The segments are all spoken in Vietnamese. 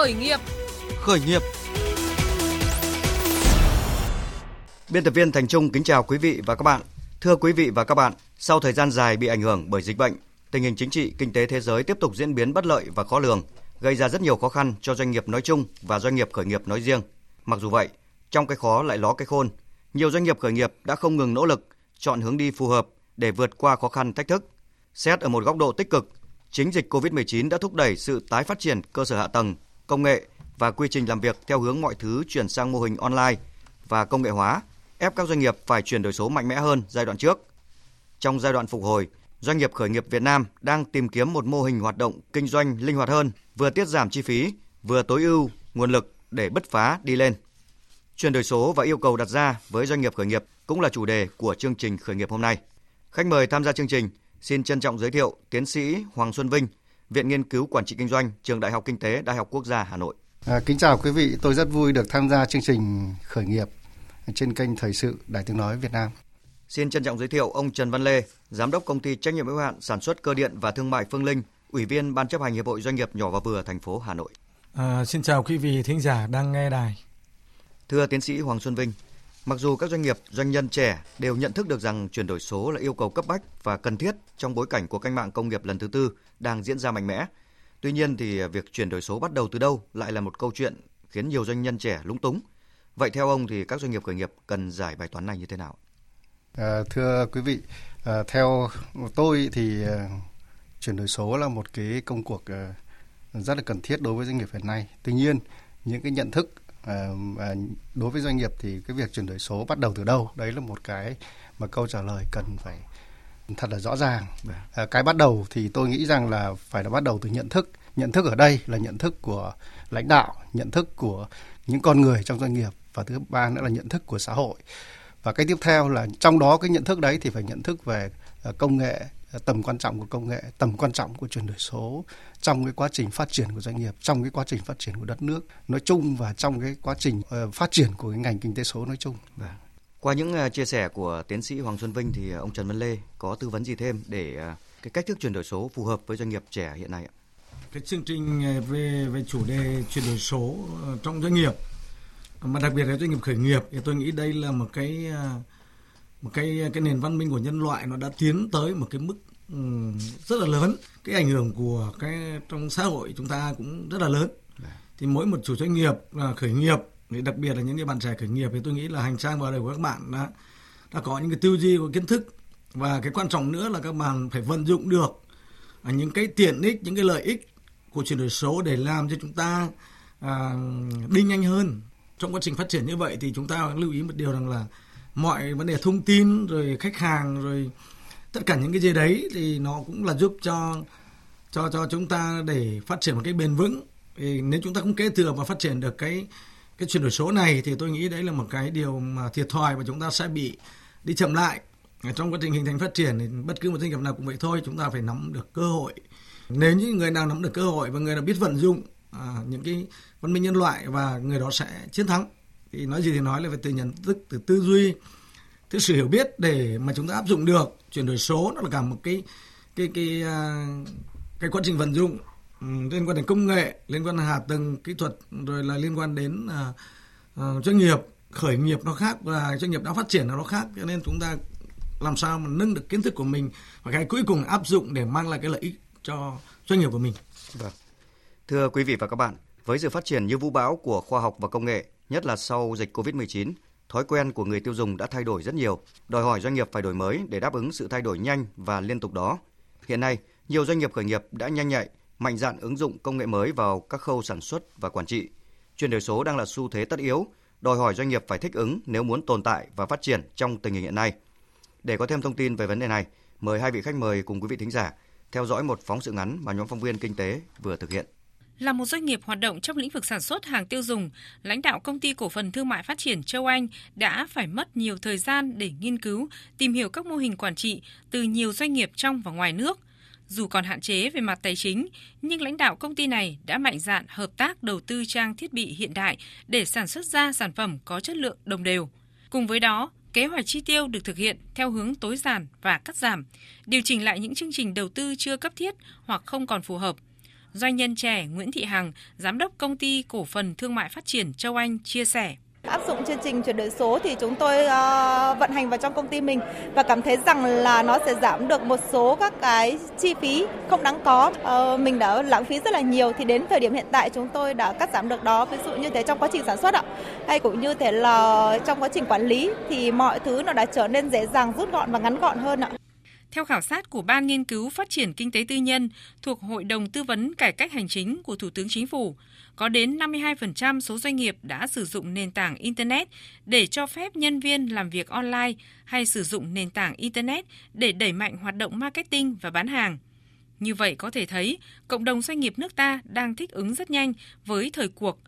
Khởi nghiệp. Khởi nghiệp. Biên tập viên Thành Trung kính chào quý vị và các bạn. Thưa quý vị và các bạn, sau thời gian dài bị ảnh hưởng bởi dịch bệnh, tình hình chính trị, kinh tế thế giới tiếp tục diễn biến bất lợi và khó lường, gây ra rất nhiều khó khăn cho doanh nghiệp nói chung và doanh nghiệp khởi nghiệp nói riêng. Mặc dù vậy, trong cái khó lại ló cái khôn, nhiều doanh nghiệp khởi nghiệp đã không ngừng nỗ lực, chọn hướng đi phù hợp để vượt qua khó khăn thách thức. Xét ở một góc độ tích cực, chính dịch COVID-19 đã thúc đẩy sự tái phát triển cơ sở hạ tầng, công nghệ và quy trình làm việc theo hướng mọi thứ chuyển sang mô hình online và công nghệ hóa, ép các doanh nghiệp phải chuyển đổi số mạnh mẽ hơn giai đoạn trước. Trong giai đoạn phục hồi, doanh nghiệp khởi nghiệp Việt Nam đang tìm kiếm một mô hình hoạt động kinh doanh linh hoạt hơn, vừa tiết giảm chi phí, vừa tối ưu nguồn lực để bứt phá đi lên. Chuyển đổi số và yêu cầu đặt ra với doanh nghiệp khởi nghiệp cũng là chủ đề của chương trình khởi nghiệp hôm nay. Khách mời tham gia chương trình xin trân trọng giới thiệu tiến sĩ Hoàng Xuân Vinh, Viện Nghiên cứu Quản trị Kinh doanh, Trường Đại học Kinh tế, Đại học Quốc gia Hà Nội. À, kính chào quý vị, tôi rất vui được tham gia chương trình khởi nghiệp trên kênh Thời sự Đài Tiếng Nói Việt Nam. Xin trân trọng giới thiệu ông Trần Văn Lê, Giám đốc Công ty Trách nhiệm hữu hạn Sản xuất Cơ điện và Thương mại Phương Linh, Ủy viên Ban chấp hành Hiệp hội Doanh nghiệp nhỏ và vừa thành phố Hà Nội. À, xin chào quý vị thính giả đang nghe đài. Thưa tiến sĩ Hoàng Xuân Vinh, mặc dù các doanh nghiệp, doanh nhân trẻ đều nhận thức được rằng chuyển đổi số là yêu cầu cấp bách và cần thiết trong bối cảnh của cách mạng công nghiệp lần thứ tư đang diễn ra mạnh mẽ, tuy nhiên thì việc chuyển đổi số bắt đầu từ đâu lại là một câu chuyện khiến nhiều doanh nhân trẻ lúng túng. Vậy theo ông thì các doanh nghiệp khởi nghiệp cần giải bài toán này như thế nào? À, thưa quý vị, à, theo tôi thì à, chuyển đổi số là một cái công cuộc à, rất là cần thiết đối với doanh nghiệp hiện nay. Tuy nhiên, những cái nhận thức đối với doanh nghiệp thì cái việc chuyển đổi số bắt đầu từ đâu? Đấy là một cái mà câu trả lời cần phải thật là rõ ràng. À, cái bắt đầu thì tôi nghĩ rằng là phải là bắt đầu từ nhận thức. Nhận thức ở đây là nhận thức của lãnh đạo, nhận thức của những con người trong doanh nghiệp và thứ ba nữa là nhận thức của xã hội và cái tiếp theo là trong đó cái nhận thức đấy thì phải nhận thức về ờ, công nghệ ờ, tầm quan trọng của công nghệ tầm quan trọng của chuyển đổi số trong cái quá trình phát triển của doanh nghiệp trong cái quá trình phát triển của đất nước nói chung và trong cái quá trình ờ, phát triển của cái ngành kinh tế số nói chung Vâng. Qua những chia sẻ của tiến sĩ Hoàng Xuân Vinh thì ông Trần Văn Lê có tư vấn gì thêm để cái cách thức chuyển đổi số phù hợp với doanh nghiệp trẻ hiện nay ạ? Cái chương trình về về chủ đề chuyển đổi số trong doanh nghiệp mà đặc biệt là doanh nghiệp khởi nghiệp thì tôi nghĩ đây là một cái một cái cái nền văn minh của nhân loại nó đã tiến tới một cái mức um, rất là lớn. Cái ảnh hưởng của cái trong xã hội chúng ta cũng rất là lớn. Thì mỗi một chủ doanh nghiệp là khởi nghiệp thì đặc biệt là những cái bạn trẻ khởi nghiệp thì tôi nghĩ là hành trang vào đời của các bạn đã đã có những cái tư duy của kiến thức. Và cái quan trọng nữa là các bạn phải vận dụng được những cái tiện ích những cái lợi ích của chuyển đổi số để làm cho chúng ta à, đi nhanh hơn. Trong quá trình phát triển như vậy thì chúng ta lưu ý một điều rằng là mọi vấn đề thông tin rồi khách hàng rồi tất cả những cái gì đấy thì nó cũng là giúp cho cho cho chúng ta để phát triển một cái bền vững. Thì nếu chúng ta không kế thừa và phát triển được cái cái chuyển đổi số này thì tôi nghĩ đấy là một cái điều mà thiệt thòi và chúng ta sẽ bị đi chậm lại. Trong quá trình hình thành phát triển thì bất cứ một doanh nghiệp nào cũng vậy thôi chúng ta phải nắm được cơ hội. Nếu những người nào nắm được cơ hội và người nào biết vận dụng à, những cái văn minh nhân loại và người đó sẽ chiến thắng thì nói gì thì nói là phải từ nhận thức từ tư duy từ sự hiểu biết để mà chúng ta áp dụng được chuyển đổi số nó là cả một cái cái cái à, cái quá trình vận dụng liên quan đến công nghệ liên quan đến hạ tầng kỹ thuật rồi là liên quan đến uh, uh, doanh nghiệp khởi nghiệp nó khác và doanh nghiệp đã phát triển nó khác cho nên chúng ta làm sao mà nâng được kiến thức của mình và cái cuối cùng áp dụng để mang lại cái lợi ích cho doanh nghiệp của mình. Vâng. Thưa quý vị và các bạn, với sự phát triển như vũ bão của khoa học và công nghệ, nhất là sau dịch COVID-19, thói quen của người tiêu dùng đã thay đổi rất nhiều, đòi hỏi doanh nghiệp phải đổi mới để đáp ứng sự thay đổi nhanh và liên tục đó. Hiện nay, nhiều doanh nghiệp khởi nghiệp đã nhanh nhạy, mạnh dạn ứng dụng công nghệ mới vào các khâu sản xuất và quản trị. Chuyển đổi số đang là xu thế tất yếu, đòi hỏi doanh nghiệp phải thích ứng nếu muốn tồn tại và phát triển trong tình hình hiện nay. Để có thêm thông tin về vấn đề này, mời hai vị khách mời cùng quý vị thính giả theo dõi một phóng sự ngắn mà nhóm phóng viên kinh tế vừa thực hiện. Là một doanh nghiệp hoạt động trong lĩnh vực sản xuất hàng tiêu dùng, lãnh đạo công ty cổ phần thương mại phát triển Châu Anh đã phải mất nhiều thời gian để nghiên cứu, tìm hiểu các mô hình quản trị từ nhiều doanh nghiệp trong và ngoài nước. Dù còn hạn chế về mặt tài chính, nhưng lãnh đạo công ty này đã mạnh dạn hợp tác đầu tư trang thiết bị hiện đại để sản xuất ra sản phẩm có chất lượng đồng đều. Cùng với đó, kế hoạch chi tiêu được thực hiện theo hướng tối giản và cắt giảm, điều chỉnh lại những chương trình đầu tư chưa cấp thiết hoặc không còn phù hợp – Doanh nhân trẻ Nguyễn Thị Hằng, Giám đốc Công ty Cổ phần Thương mại Phát triển Châu Anh chia sẻ. Áp dụng chương trình chuyển đổi số thì chúng tôi uh, vận hành vào trong công ty mình và cảm thấy rằng là nó sẽ giảm được một số các cái chi phí không đáng có. Uh, mình đã lãng phí rất là nhiều thì đến thời điểm hiện tại chúng tôi đã cắt giảm được đó. Ví dụ như thế trong quá trình sản xuất ạ, hay cũng như thế là trong quá trình quản lý thì mọi thứ nó đã trở nên dễ dàng, rút gọn và ngắn gọn hơn ạ. Theo khảo sát của Ban Nghiên cứu Phát triển Kinh tế Tư nhân thuộc Hội đồng Tư vấn Cải cách Hành chính của Thủ tướng Chính phủ, có đến 52% số doanh nghiệp đã sử dụng nền tảng Internet để cho phép nhân viên làm việc online hay sử dụng nền tảng Internet để đẩy mạnh hoạt động marketing và bán hàng. Như vậy có thể thấy, cộng đồng doanh nghiệp nước ta đang thích ứng rất nhanh với thời cuộc.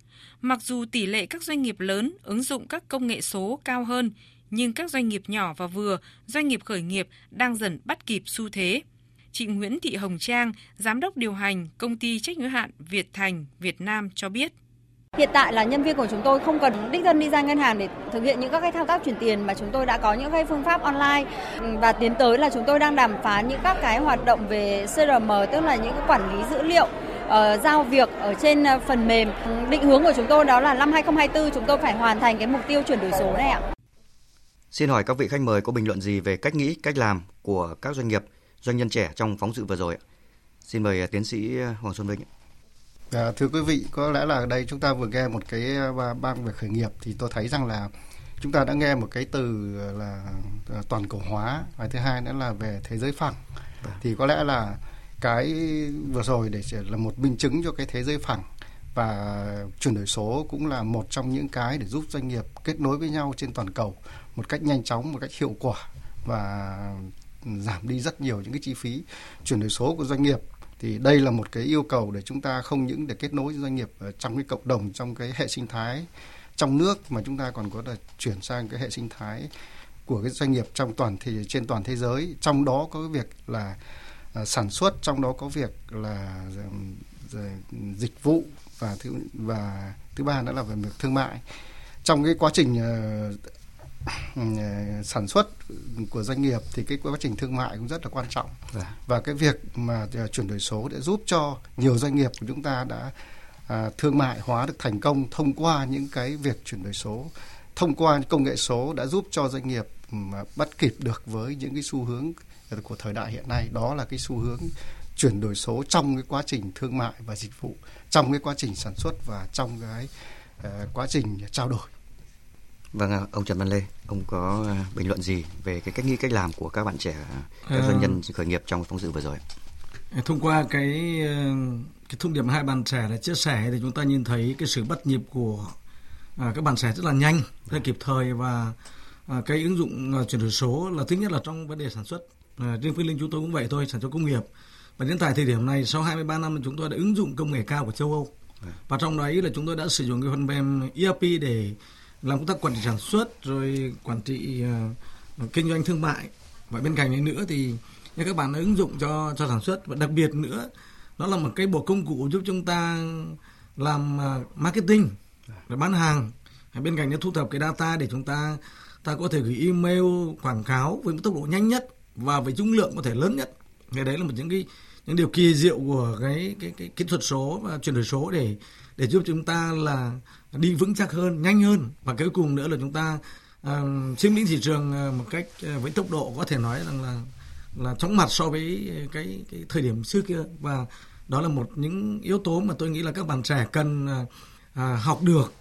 Mặc dù tỷ lệ các doanh nghiệp lớn ứng dụng các công nghệ số cao hơn, nhưng các doanh nghiệp nhỏ và vừa, doanh nghiệp khởi nghiệp đang dần bắt kịp xu thế. Chị Nguyễn Thị Hồng Trang, giám đốc điều hành công ty trách nhiệm hạn Việt Thành Việt Nam cho biết. Hiện tại là nhân viên của chúng tôi không cần đích thân đi ra ngân hàng để thực hiện những các cái thao tác chuyển tiền mà chúng tôi đã có những cái phương pháp online và tiến tới là chúng tôi đang đàm phán những các cái hoạt động về CRM tức là những cái quản lý dữ liệu uh, giao việc ở trên ờ, phần mềm. Định hướng của chúng tôi đó là năm 2024 chúng tôi phải hoàn thành cái mục tiêu chuyển đổi số này ạ. Xin hỏi các vị khách mời có bình luận gì về cách nghĩ, cách làm của các doanh nghiệp, doanh nhân trẻ trong phóng sự vừa rồi ạ? Xin mời tiến sĩ Hoàng Xuân Vinh. À, thưa quý vị, có lẽ là đây chúng ta vừa nghe một cái à, bang về khởi nghiệp thì tôi thấy rằng là chúng ta đã nghe một cái từ là à, toàn cầu hóa và thứ hai nữa là về thế giới phẳng vâng. thì có lẽ là cái vừa rồi để là một minh chứng cho cái thế giới phẳng và chuyển đổi số cũng là một trong những cái để giúp doanh nghiệp kết nối với nhau trên toàn cầu một cách nhanh chóng một cách hiệu quả và giảm đi rất nhiều những cái chi phí chuyển đổi số của doanh nghiệp. Thì đây là một cái yêu cầu để chúng ta không những để kết nối doanh nghiệp trong cái cộng đồng trong cái hệ sinh thái trong nước mà chúng ta còn có thể chuyển sang cái hệ sinh thái của cái doanh nghiệp trong toàn thì trên toàn thế giới. Trong đó có cái việc là uh, sản xuất trong đó có việc là dịch vụ và thứ và thứ ba nữa là về việc thương mại. Trong cái quá trình uh, sản xuất của doanh nghiệp thì cái quá trình thương mại cũng rất là quan trọng. Dạ. và cái việc mà ờ, chuyển đổi số để giúp cho nhiều doanh nghiệp của chúng ta đã à, thương mại hóa được thành công thông qua những cái việc chuyển đổi số thông qua công nghệ số đã giúp cho doanh nghiệp mà bắt kịp được với những cái xu hướng của thời đại hiện nay. Đó là cái xu hướng chuyển đổi số trong cái quá trình thương mại và dịch vụ trong cái quá trình sản xuất và trong cái uh, quá trình trao đổi Vâng, ông Trần Văn Lê, ông có à, bình luận gì về cái cách nghĩ cách làm của các bạn trẻ, các doanh nhân khởi nghiệp trong phóng sự vừa rồi? Thông qua cái ờ, cái thông điệp hai bạn trẻ là chia sẻ thì chúng ta nhìn thấy cái sự bắt nhịp của à, các bạn trẻ rất là nhanh, rất là kịp thời và à, cái ứng dụng à, chuyển đổi số là thứ nhất là trong vấn đề sản xuất. À, riêng Phước Linh chúng tôi cũng vậy thôi, sản xuất công nghiệp. Và đến tại thời điểm này sau 23 năm chúng tôi đã ứng dụng công nghệ cao của châu Âu. Và trong đấy là chúng tôi đã sử dụng cái phần mềm ERP để làm công tác quản trị sản xuất rồi quản trị uh, kinh doanh thương mại. Và bên cạnh đấy nữa thì như các bạn đã ứng dụng cho cho sản xuất. Và đặc biệt nữa nó là một cái bộ công cụ giúp chúng ta làm uh, marketing để bán hàng. Bên cạnh đó thu thập cái data để chúng ta ta có thể gửi email quảng cáo với một tốc độ nhanh nhất và với dung lượng có thể lớn nhất. Cái đấy là một những cái những điều kỳ diệu của cái cái cái kỹ thuật số và chuyển đổi số để để giúp chúng ta là đi vững chắc hơn nhanh hơn. Và cuối cùng nữa là chúng ta uh, chiếm lĩnh thị trường à, một cách uh, với tốc độ có thể nói rằng là là chóng mặt so với cái cái thời điểm xưa kia. Và đó là một những yếu tố mà tôi nghĩ là các bạn trẻ cần uh, học được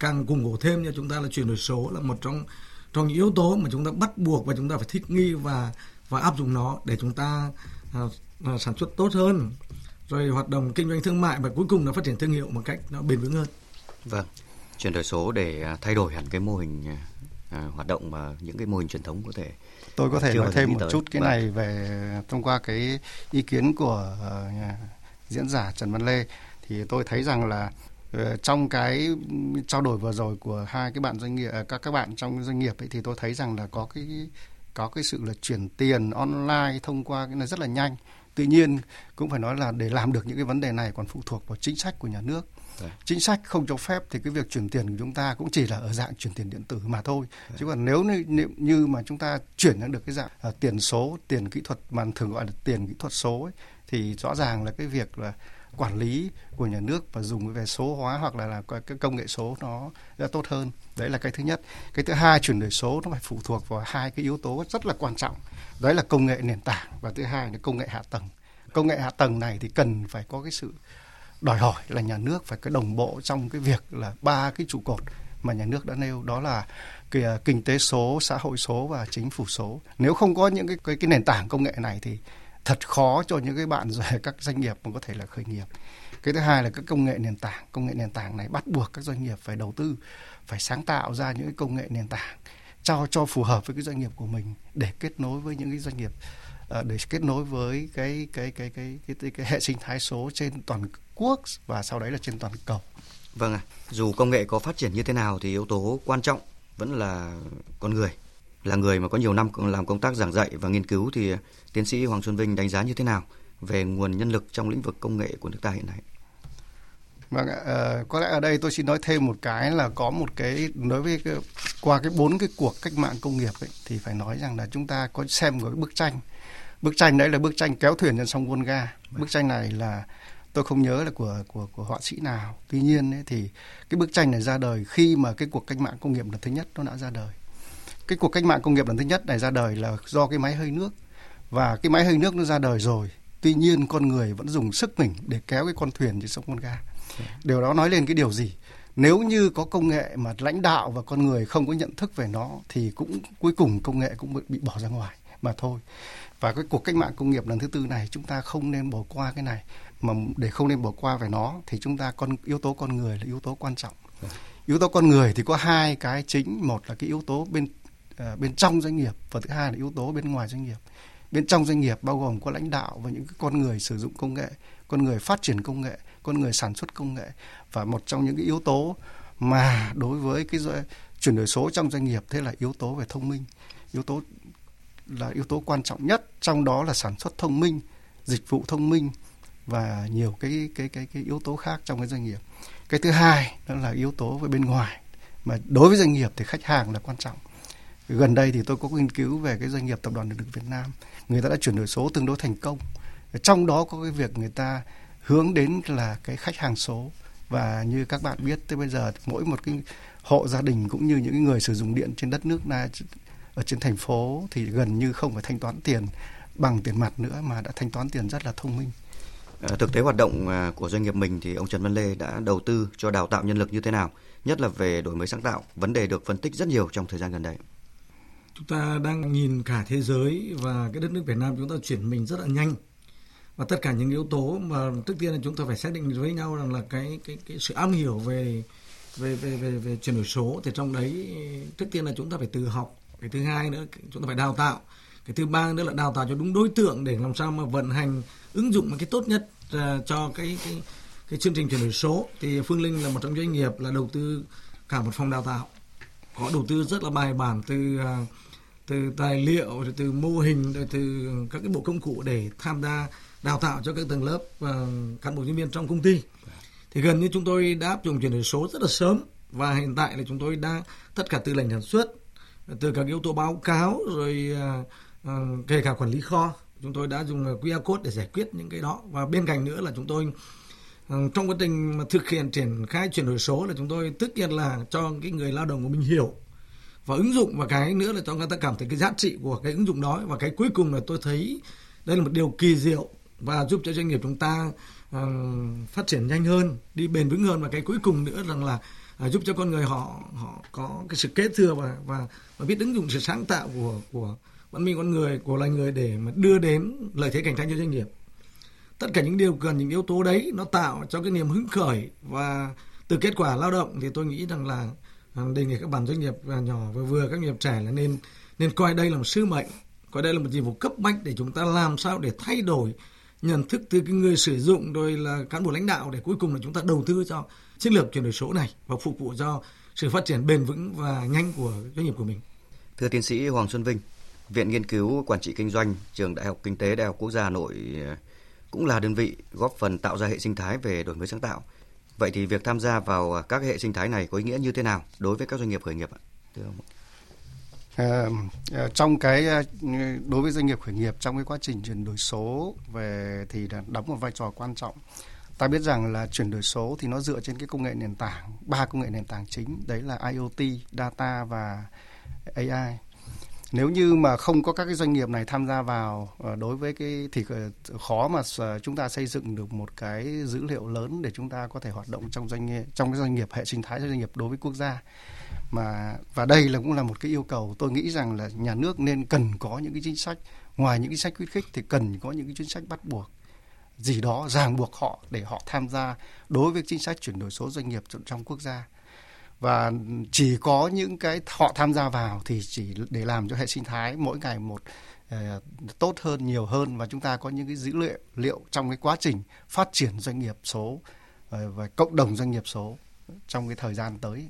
càng củng cố thêm cho chúng ta là chuyển đổi số là một trong trong những yếu tố mà chúng ta bắt buộc và chúng ta phải thích nghi và và áp dụng nó để chúng ta uh, sản xuất tốt hơn rồi hoạt động kinh doanh thương mại và cuối cùng là phát triển thương hiệu một cách nó bền vững hơn. Vâng, chuyển đổi số để à, thay đổi hẳn cái mô hình à, hoạt động và những cái mô hình truyền thống có thể tôi có thể nói thêm một tới. chút cái vâng. này về thông qua cái ý kiến của uh, diễn giả Trần Văn Lê thì tôi thấy rằng là uh, trong cái trao đổi vừa rồi của hai cái bạn doanh nghiệp các các bạn trong doanh nghiệp ấy thì tôi thấy rằng là có cái có cái sự là chuyển tiền online thông qua cái này rất là nhanh tuy nhiên cũng phải nói là để làm được những cái vấn đề này còn phụ thuộc vào chính sách của nhà nước Đấy. chính sách không cho phép thì cái việc chuyển tiền của chúng ta cũng chỉ là ở dạng chuyển tiền điện tử mà thôi Đấy. chứ còn nếu như, như mà chúng ta chuyển được cái dạng uh, tiền số tiền kỹ thuật mà thường gọi là tiền kỹ thuật số ấy, thì rõ ràng là cái việc là quản lý của nhà nước và dùng về số hóa hoặc là, là cái công nghệ số nó đã tốt hơn. Đấy là cái thứ nhất. Cái thứ hai chuyển đổi số nó phải phụ thuộc vào hai cái yếu tố rất là quan trọng. Đấy là công nghệ nền tảng và thứ hai là công nghệ hạ tầng. Công nghệ hạ tầng này thì cần phải có cái sự đòi hỏi là nhà nước phải cái đồng bộ trong cái việc là ba cái trụ cột mà nhà nước đã nêu. Đó là cái à, kinh tế số, xã hội số và chính phủ số. Nếu không có những cái cái, cái nền tảng công nghệ này thì thật khó cho những cái bạn rồi các doanh nghiệp mà có thể là khởi nghiệp. Cái thứ hai là các công nghệ nền tảng, công nghệ nền tảng này bắt buộc các doanh nghiệp phải đầu tư, phải sáng tạo ra những cái công nghệ nền tảng cho cho phù hợp với cái doanh nghiệp của mình để kết nối với những cái doanh nghiệp ờ, để kết nối với cái cái cái cái cái, cái, cái hệ sinh thái số trên toàn quốc và sau đấy là trên toàn cầu. Vâng ạ, à, dù công nghệ có phát triển như thế nào thì yếu tố quan trọng vẫn là con người. Là người mà có nhiều năm làm công tác giảng dạy và nghiên cứu thì tiến sĩ Hoàng Xuân Vinh đánh giá như thế nào về nguồn nhân lực trong lĩnh vực công nghệ của nước ta hiện nay? Vâng ạ, à, có lẽ ở đây tôi xin nói thêm một cái là có một cái đối với cái, qua cái bốn cái cuộc cách mạng công nghiệp ấy, thì phải nói rằng là chúng ta có xem một cái bức tranh. Bức tranh đấy là bức tranh kéo thuyền trên sông Volga. Bức tranh này là tôi không nhớ là của của của họa sĩ nào. Tuy nhiên ấy, thì cái bức tranh này ra đời khi mà cái cuộc cách mạng công nghiệp lần thứ nhất nó đã ra đời. Cái cuộc cách mạng công nghiệp lần thứ nhất này ra đời là do cái máy hơi nước. Và cái máy hơi nước nó ra đời rồi. Tuy nhiên con người vẫn dùng sức mình để kéo cái con thuyền trên sông Volga điều đó nói lên cái điều gì? Nếu như có công nghệ mà lãnh đạo và con người không có nhận thức về nó, thì cũng cuối cùng công nghệ cũng bị bỏ ra ngoài mà thôi. Và cái cuộc cách mạng công nghiệp lần thứ tư này, chúng ta không nên bỏ qua cái này. Mà để không nên bỏ qua về nó, thì chúng ta con, yếu tố con người là yếu tố quan trọng. Yếu tố con người thì có hai cái chính. Một là cái yếu tố bên uh, bên trong doanh nghiệp và thứ hai là yếu tố bên ngoài doanh nghiệp. Bên trong doanh nghiệp bao gồm có lãnh đạo và những con người sử dụng công nghệ con người phát triển công nghệ con người sản xuất công nghệ. Và một trong những cái yếu tố mà đối với cái chuyển đổi số trong doanh nghiệp thế là yếu tố về thông minh. Yếu tố là yếu tố quan trọng nhất trong đó là sản xuất thông minh dịch vụ thông minh và nhiều cái cái cái cái yếu tố khác trong cái doanh nghiệp. Cái thứ hai đó là yếu tố về bên ngoài. Mà đối với doanh nghiệp thì khách hàng là quan trọng gần đây thì tôi có nghiên cứu về cái doanh nghiệp tập đoàn điện lực Việt Nam người ta đã chuyển đổi số tương đối thành công trong đó có cái việc người ta hướng đến là cái khách hàng số và như các bạn biết tới bây giờ mỗi một cái hộ gia đình cũng như những người sử dụng điện trên đất nước này ở trên thành phố thì gần như không phải thanh toán tiền bằng tiền mặt nữa mà đã thanh toán tiền rất là thông minh. À, thực tế hoạt động à, của doanh nghiệp mình thì ông Trần Văn Lê đã đầu tư cho đào tạo nhân lực như thế nào, nhất là về đổi mới sáng tạo, vấn đề được phân tích rất nhiều trong thời gian gần đây. Chúng ta đang nhìn cả thế giới và cái đất nước Việt Nam chúng ta chuyển mình rất là nhanh. Và tất cả những yếu tố mà trước tiên là chúng ta phải xác định với nhau rằng là cái cái cái sự am hiểu về về về về về chuyển đổi số thì trong đấy trước tiên là chúng ta phải tự học. Cái thứ hai nữa chúng ta phải đào tạo. Cái thứ ba nữa là đào tạo cho đúng đối tượng để làm sao mà vận hành ứng dụng một cái tốt nhất à, cho cái cái cái chương trình chuyển đổi số. Thì Phương Linh là một trong doanh nghiệp là đầu tư cả một phòng đào tạo. Có đầu tư rất là bài bản từ uh, từ tài liệu rồi từ mô hình rồi từ các cái bộ công cụ để tham gia đào tạo cho các tầng lớp và cán bộ nhân viên trong công ty. Thì gần như chúng tôi đã áp dụng chuyển đổi số rất là sớm và hiện tại là chúng tôi đang tất cả từ lệnh sản xuất từ các yếu tố báo cáo rồi uh, uh, kể cả quản lý kho chúng tôi đã dùng QR code để giải quyết những cái đó. Và bên cạnh nữa là chúng tôi trong quá trình mà thực hiện triển khai chuyển đổi số là chúng tôi tất nhiên là cho cái người lao động của mình hiểu và ứng dụng và cái nữa là cho người ta cảm thấy cái giá trị của cái ứng dụng đó. Và cái cuối cùng là tôi thấy đây là một điều kỳ diệu và giúp cho doanh nghiệp chúng ta uh, phát triển nhanh hơn đi bền vững hơn. Và cái cuối cùng nữa rằng là uh, giúp cho con người họ họ có cái sự kết thừa và và và biết ứng dụng sự sáng tạo của của văn minh con người của loài người để mà đưa đến lợi thế cạnh tranh cho doanh nghiệp. Tất cả những điều cần những yếu tố đấy nó tạo cho cái niềm hứng khởi và từ kết quả lao động thì tôi nghĩ rằng là đề nghị các bạn doanh nghiệp nhỏ và vừa các doanh nghiệp trẻ là nên nên coi đây là một sứ mệnh coi đây là một nhiệm vụ cấp bách để chúng ta làm sao để thay đổi nhận thức từ cái người sử dụng rồi là cán bộ lãnh đạo để cuối cùng là chúng ta đầu tư cho chiến lược chuyển đổi số này và phục vụ cho sự phát triển bền vững và nhanh của doanh nghiệp của mình. Thưa tiến sĩ Hoàng Xuân Vinh, Viện Nghiên cứu Quản trị Kinh doanh, Trường Đại học Kinh tế Đại học Quốc gia Hà Nội ờ, cũng là đơn vị góp phần tạo ra hệ sinh thái về đổi mới sáng tạo. Vậy thì việc tham gia vào à, các hệ sinh thái này có ý nghĩa như thế nào đối với các doanh nghiệp khởi nghiệp ạ? Thưa ông. À, trong cái ờ, đối với doanh nghiệp khởi nghiệp trong cái quá trình chuyển đổi số về thì đóng một vai trò quan trọng ta biết rằng là chuyển đổi số thì nó dựa trên cái công nghệ nền tảng ba công nghệ nền tảng chính đấy là IoT, data và AI nếu như mà không có các cái doanh nghiệp này tham gia vào ờ, đối với cái thì ờ, khó mà ờ, chúng ta xây dựng được một cái dữ liệu lớn để chúng ta có thể hoạt động trong doanh nghiệp trong cái doanh nghiệp, hệ sinh thái doanh nghiệp đối với quốc gia. Mà, và đây là cũng là một cái yêu cầu. Tôi nghĩ rằng là nhà nước nên cần có những cái chính sách. Ngoài những cái sách khuyến khích thì cần có những cái chính sách bắt buộc, gì đó ràng buộc họ để họ tham gia đối với chính sách chuyển đổi số doanh nghiệp trong quốc gia và chỉ có những cái họ tham gia vào thì chỉ để làm cho hệ sinh thái mỗi ngày một uh, tốt hơn nhiều hơn và chúng ta có những cái dữ liệu liệu trong cái quá trình phát triển doanh nghiệp số uh, và cộng đồng doanh nghiệp số trong cái thời gian tới.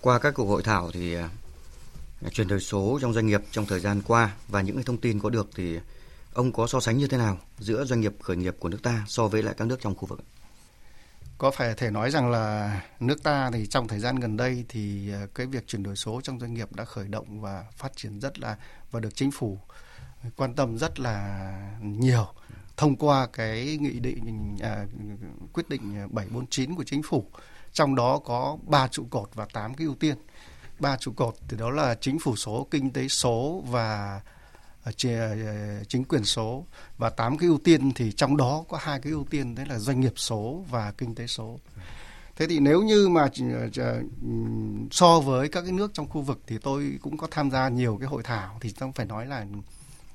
Qua các cuộc hội thảo thì uh, chuyển đổi số trong doanh nghiệp trong thời gian qua và những cái thông tin có được thì ông có so sánh như thế nào giữa doanh nghiệp khởi nghiệp của nước ta so với lại các nước trong khu vực? Có phải thể nói rằng là nước ta thì trong thời gian gần đây thì ờ, cái việc chuyển đổi số trong doanh nghiệp đã khởi động và phát triển rất là và được chính phủ ờ, quan tâm rất là nhiều thông qua cái nghị định à, quyết định 749 của chính phủ. Trong đó có ba trụ cột và tám cái ưu tiên. Ba trụ cột thì đó là chính phủ số kinh tế số và Ờ, ờ, chính quyền số. Và tám cái ưu tiên thì trong đó có hai cái ưu tiên, đấy là doanh nghiệp số và kinh tế số. Thế thì nếu như mà ờ, so với các cái nước trong khu vực thì tôi cũng có tham gia nhiều cái hội thảo. Thì tôi phải nói là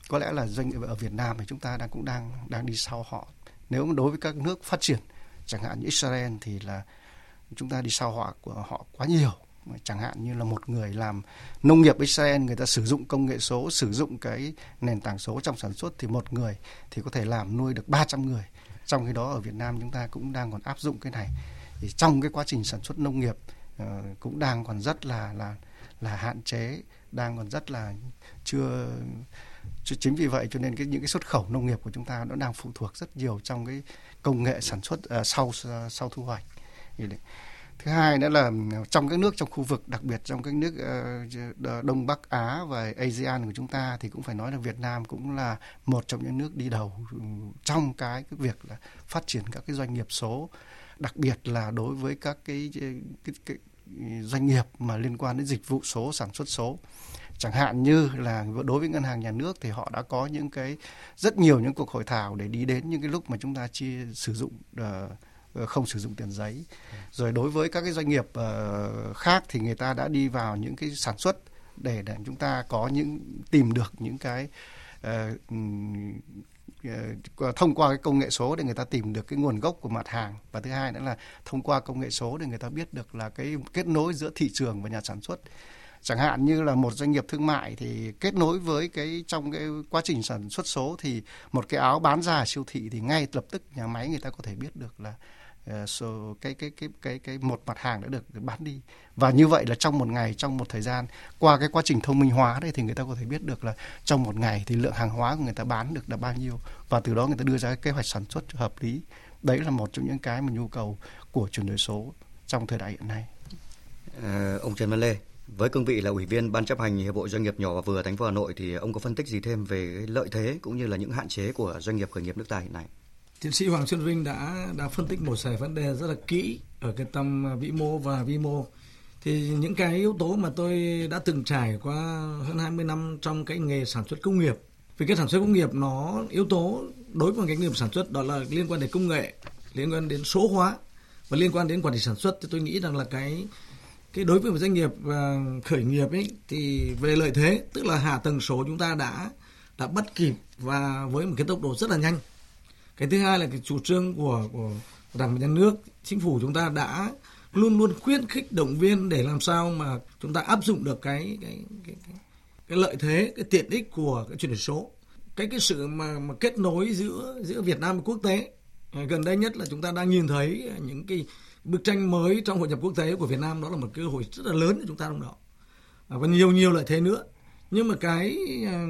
có lẽ là doanh nghiệp ở Việt Nam thì chúng ta đang cũng đang đang đi sau họ. Nếu mà đối với các nước phát triển, chẳng hạn như Israel thì là chúng ta đi sau họ của, họ quá nhiều chẳng hạn như là một người làm nông nghiệp Israel người ta sử dụng công nghệ số sử dụng cái nền tảng số trong sản xuất thì một người thì có thể làm nuôi được 300 người. Trong khi đó ở Việt Nam chúng ta cũng đang còn áp dụng cái này. Thì trong cái quá trình sản xuất nông nghiệp uh, cũng đang còn rất là là là hạn chế đang còn rất là chưa chính vì vậy cho nên cái những cái xuất khẩu nông nghiệp của chúng ta nó đang phụ thuộc rất nhiều trong cái công nghệ sản xuất uh, sau sau thu hoạch thứ hai nữa là ờ, trong các nước trong khu vực đặc biệt trong các nước ờ, đông bắc á và asean của chúng ta thì cũng phải nói là việt nam cũng là một trong những nước đi đầu ừ, trong cái, cái việc là phát triển các cái doanh nghiệp số đặc biệt là đối với các cái, cái, cái doanh nghiệp mà liên quan đến dịch vụ số sản xuất số. Chẳng hạn như là đối với ngân hàng nhà nước thì họ đã có những cái rất nhiều những cuộc hội thảo để đi đến những cái lúc mà chúng ta chia sử dụng uh, không sử dụng tiền giấy. Rồi đối với các cái doanh nghiệp uh, khác thì người ta đã đi vào những cái sản xuất để để chúng ta có những tìm được những cái uh, uh, thông qua cái công nghệ số để người ta tìm được cái nguồn gốc của mặt hàng. Và thứ hai nữa là thông qua công nghệ số để người ta biết được là cái kết nối giữa thị trường và nhà sản xuất. Chẳng hạn như là một doanh nghiệp thương mại thì kết nối với cái trong cái quá trình sản xuất số thì một cái áo bán ra ở siêu thị thì ngay lập tức nhà máy người ta có thể biết được là Ờ, cái cái cái cái cái một mặt hàng đã được bán đi. Và như vậy là trong một ngày trong một thời gian qua cái quá trình thông minh hóa đây thì người ta có thể biết được là trong một ngày thì lượng hàng hóa của người ta bán được là bao nhiêu. Và từ đó người ta đưa ra cái kế hoạch sản xuất hợp lý. Đấy là một trong những cái mà nhu cầu của chuyển đổi số trong thời đại hiện nay. À, ông Trần Văn Lê với cương vị là ủy viên ban chấp hành hiệp hội doanh nghiệp nhỏ và vừa thành phố Hà Nội thì ông có phân tích gì thêm về lợi thế cũng như là những hạn chế của doanh nghiệp khởi nghiệp nước ta hiện nay? Tiến sĩ Hoàng Xuân Vinh đã đã phân tích một vài vấn đề rất là kỹ ở cái tâm vĩ mô và vi mô. Thì những cái yếu tố mà tôi đã từng trải qua hơn 20 năm trong cái nghề sản xuất công nghiệp, vì cái sản xuất công nghiệp nó yếu tố đối với cái nghiệp sản xuất đó là liên quan đến công nghệ, liên quan đến số hóa và liên quan đến quản lý sản xuất. Thì tôi nghĩ rằng là cái cái đối với một doanh nghiệp à, khởi nghiệp ấy, thì về lợi thế, tức là hạ tầng số chúng ta đã đã bắt kịp và với một cái tốc độ rất là nhanh cái thứ hai là cái chủ trương của của đảng và nhà nước chính phủ chúng ta đã luôn luôn khuyến khích động viên để làm sao mà chúng ta áp dụng được cái cái cái, cái, cái lợi thế cái tiện ích của cái chuyển đổi số. Cái cái sự mà mà kết nối giữa giữa Việt Nam và quốc tế. Gần đây nhất là chúng ta đang nhìn thấy những cái bức tranh mới trong hội nhập quốc tế của Việt Nam đó là một cơ hội rất là lớn cho chúng ta trong đó. À, và nhiều nhiều lợi thế nữa. Nhưng mà cái à,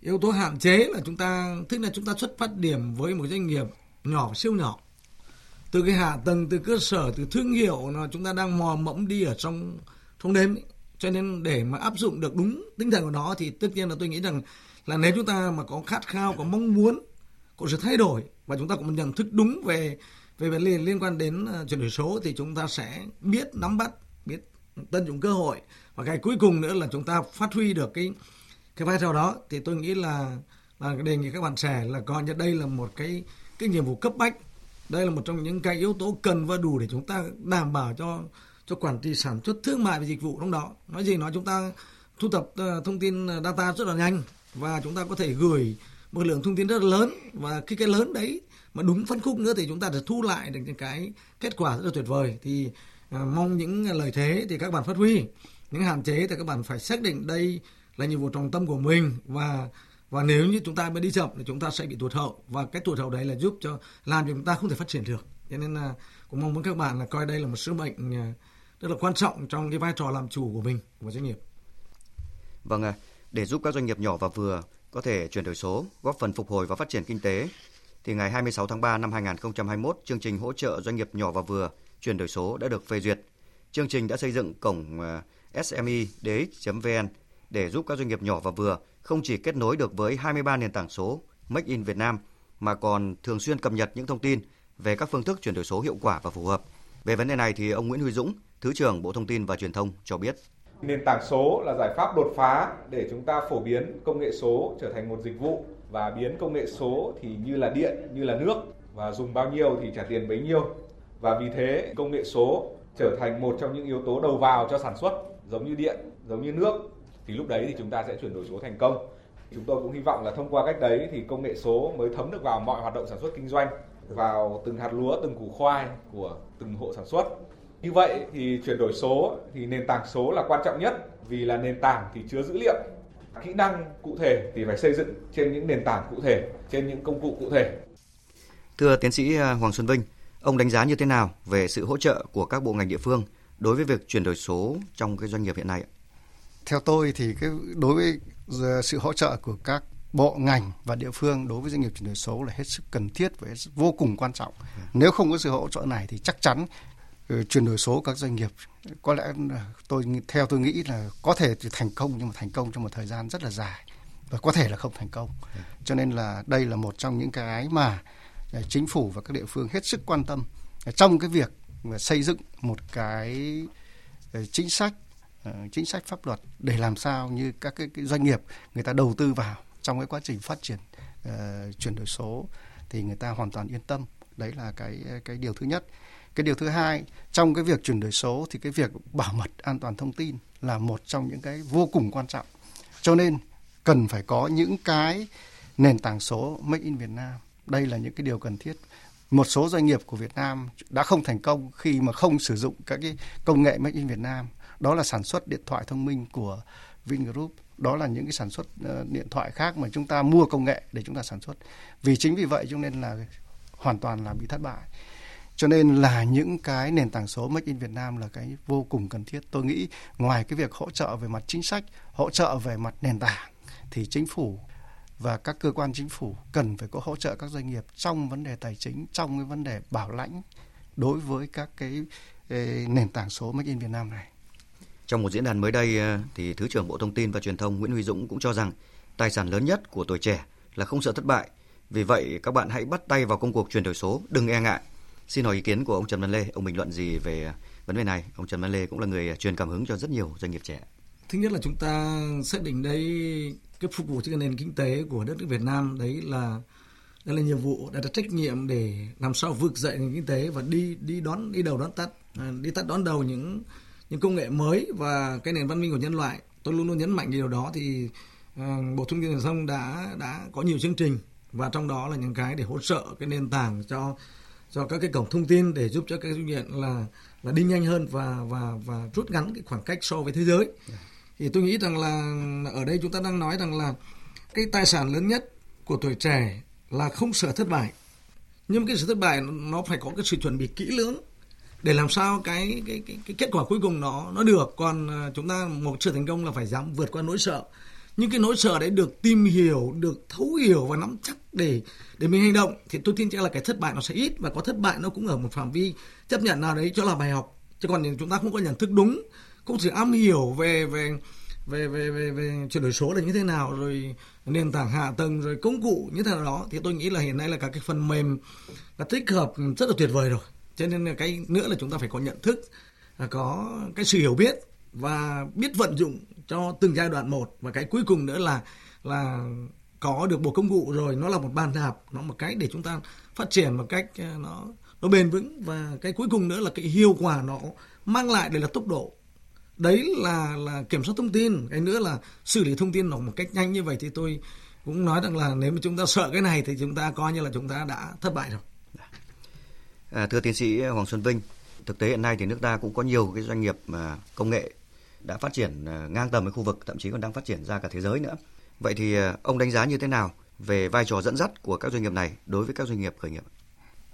yếu tố hạn chế là chúng ta tức là chúng ta xuất phát điểm với một doanh nghiệp nhỏ siêu nhỏ từ cái hạ tầng, từ cơ sở, từ thương hiệu là chúng ta đang mò mẫm đi ở trong trong đêm ấy. cho nên để mà áp dụng được đúng tinh thần của nó thì tất nhiên là tôi nghĩ rằng là nếu chúng ta mà có khát khao, có mong muốn, có sự thay đổi và chúng ta cũng nhận thức đúng về về vấn đề liên quan đến ờ, chuyển đổi số thì chúng ta sẽ biết nắm bắt, biết tận dụng cơ hội và cái cuối cùng nữa là chúng ta phát huy được cái cái vai trò đó thì tôi nghĩ là là đề nghị các bạn trẻ là coi như đây là một cái cái nhiệm vụ cấp bách. Đây là một trong những cái yếu tố cần và đủ để chúng ta đảm bảo cho cho quản trị sản xuất thương mại và dịch vụ trong đó. Nói gì nói chúng ta thu thập ờ, thông tin ờ, data rất là nhanh và chúng ta có thể gửi một lượng thông tin rất là lớn và khi cái lớn đấy mà đúng phân khúc nữa thì chúng ta sẽ thu lại được những cái kết quả rất là tuyệt vời. Thì à, mong những lời thế thì các bạn phát huy. Những hạn chế thì các bạn phải xác định đây là nhiệm vụ trọng tâm của mình và và nếu như chúng ta mới đi chậm thì chúng ta sẽ bị tụt hậu và cái tụt hậu đấy là giúp cho làm cho chúng ta không thể phát triển được cho nên là cũng mong muốn các bạn là coi đây là một sứ mệnh à, rất là quan trọng trong cái vai trò làm chủ của mình của doanh nghiệp. Vâng ạ, để giúp các doanh nghiệp nhỏ và vừa có thể chuyển đổi số, góp phần phục hồi và phát triển kinh tế, thì ngày 26 tháng 3 năm 2021, chương trình hỗ trợ doanh nghiệp nhỏ và vừa chuyển đổi số đã được phê duyệt. Chương trình đã xây dựng cổng à, SMI.dx.vn để giúp các doanh nghiệp nhỏ và vừa không chỉ kết nối được với 23 nền tảng số Make in Việt Nam mà còn thường xuyên cập nhật những thông tin về các phương thức chuyển đổi số hiệu quả và phù hợp. Về vấn đề này thì ông Nguyễn Huy Dũng, Thứ trưởng Bộ Thông tin và Truyền thông cho biết. Nền tảng số là giải pháp đột phá để chúng ta phổ biến công nghệ số trở thành một dịch vụ và biến công nghệ số thì như là điện, như là nước và dùng bao nhiêu thì trả tiền bấy nhiêu. Và vì thế công nghệ số trở thành một trong những yếu tố đầu vào cho sản xuất giống như điện, giống như nước thì lúc đấy thì chúng ta sẽ chuyển đổi số thành công. Chúng tôi cũng hy vọng là thông qua cách đấy thì công nghệ số mới thấm được vào mọi hoạt động sản xuất kinh doanh, vào từng hạt lúa, từng củ khoai của từng hộ sản xuất. Như vậy thì chuyển đổi số thì nền tảng số là quan trọng nhất vì là nền tảng thì chứa dữ liệu. Kỹ năng cụ thể thì phải xây dựng trên những nền tảng cụ thể, trên những công cụ cụ thể. Thưa tiến sĩ à, Hoàng Xuân Vinh, ông đánh giá như thế nào về sự hỗ trợ của các bộ ngành địa phương đối với việc chuyển đổi số trong cái doanh nghiệp hiện nay? Theo tôi thì cái, đối với ờ, sự hỗ trợ của các bộ ngành và địa phương đối với doanh nghiệp chuyển đổi số là hết sức cần thiết và vô cùng quan trọng. Nếu không có sự hỗ trợ này thì chắc chắn ờ, chuyển đổi số các doanh nghiệp, có lẽ tôi theo tôi nghĩ là có thể thành công nhưng mà thành công trong một thời gian rất là dài và có thể là không thành công. Cho nên là đây là một trong những cái mà ờ, chính phủ và các địa phương hết sức quan tâm trong cái việc xây dựng một cái chính sách Ờ, chính sách pháp luật để làm sao như các cái, cái doanh nghiệp người ta đầu tư vào trong cái quá trình phát triển uh, chuyển đổi số thì người ta hoàn toàn yên tâm. Đấy là cái cái điều thứ nhất. Cái điều thứ hai trong cái việc chuyển đổi số thì cái việc bảo mật an toàn thông tin là một trong những cái vô cùng quan trọng. Cho nên cần phải có những cái nền tảng số make in Việt Nam. Đây là những cái điều cần thiết. Một số doanh nghiệp của Việt Nam đã không thành công khi mà không sử dụng các cái công nghệ make in Việt Nam đó là sản xuất điện thoại thông minh của Vingroup đó là những cái sản xuất ờ, điện thoại khác mà chúng ta mua công nghệ để chúng ta sản xuất vì chính vì vậy cho nên là hoàn toàn là bị thất bại cho nên là những cái nền tảng số Make in Việt Nam là cái vô cùng cần thiết. Tôi nghĩ ngoài cái việc hỗ trợ về mặt chính sách, hỗ trợ về mặt nền tảng thì chính phủ và các cơ quan chính phủ cần phải có hỗ trợ các doanh nghiệp trong vấn đề tài chính, trong cái vấn đề bảo lãnh đối với các cái ờ, nền tảng số Make in Việt Nam này. Trong một diễn đàn mới đây ờ, thì Thứ trưởng Bộ Thông tin và Truyền thông Nguyễn Huy Dũng cũng cho rằng tài sản lớn nhất của tuổi trẻ là không sợ thất bại. Vì vậy các bạn hãy bắt tay vào công cuộc chuyển đổi số, đừng e ngại. Xin hỏi ý kiến của ông Trần Văn Lê, ông bình luận gì về ờ, vấn đề này? Ông Trần Văn Lê cũng là người ờ, truyền cảm hứng cho rất nhiều doanh nghiệp trẻ. Thứ nhất là chúng ta xác định đây cái phục vụ cho nền kinh tế của đất nước Việt Nam đấy là đây là nhiệm vụ, đây là trách nhiệm để làm sao vực dậy nền kinh tế và đi đi đón đi đầu đón tắt, à, đi tắt đón đầu những những công nghệ mới và cái nền văn minh của nhân loại. Tôi luôn luôn nhấn mạnh điều đó thì uh, bộ thông tin truyền thông đã đã có nhiều chương trình và trong đó là những cái để hỗ trợ cái nền tảng cho cho các cái cổng thông tin để giúp cho các doanh nghiệp là là đi nhanh hơn và và và rút ngắn cái khoảng cách so với thế giới. Thì tôi nghĩ rằng là ở đây chúng ta đang nói rằng là cái tài sản lớn nhất của tuổi trẻ là không sợ thất bại. Nhưng cái sự thất bại nó phải có cái sự chuẩn bị kỹ lưỡng để làm sao cái cái cái, cái kết quả cuối cùng nó nó được. Còn à, chúng ta một sự thành công là phải dám vượt qua nỗi sợ. Nhưng cái nỗi sợ đấy được tìm hiểu được thấu hiểu và nắm chắc để để mình hành động thì tôi tin chắc là cái thất bại nó sẽ ít. Và có thất bại nó cũng ở một phạm vi chấp nhận nào đấy cho là bài học. Chứ còn chúng ta không có nhận thức đúng cũng chỉ am hiểu về về về về về, về chuyển đổi số là như thế nào rồi nền tảng hạ tầng rồi công cụ như thế nào đó thì tôi nghĩ là hiện nay là các cái phần mềm là tích hợp rất là tuyệt vời rồi cho nên là cái nữa là chúng ta phải có nhận thức à, có cái sự hiểu biết và biết vận dụng cho từng giai đoạn một. Và cái cuối cùng nữa là là có được bộ công cụ rồi, nó là một bàn đạp, nó một cái để chúng ta phát triển một cách à, nó nó bền vững. Và cái cuối cùng nữa là cái hiệu quả nó mang lại đây là tốc độ. Đấy là là kiểm soát thông tin, cái nữa là xử lý thông tin nó một cách nhanh như vậy thì tôi cũng nói rằng là nếu mà chúng ta sợ cái này thì chúng ta coi như là chúng ta đã thất bại rồi à, thưa tiến sĩ Hoàng Xuân Vinh thực tế hiện nay thì nước ta cũng có nhiều cái doanh nghiệp mà công nghệ đã phát triển à, ngang tầm với khu vực thậm chí còn đang phát triển ra cả thế giới nữa vậy thì à, ông đánh giá như thế nào về vai trò dẫn dắt của các doanh nghiệp này đối với các doanh nghiệp khởi nghiệp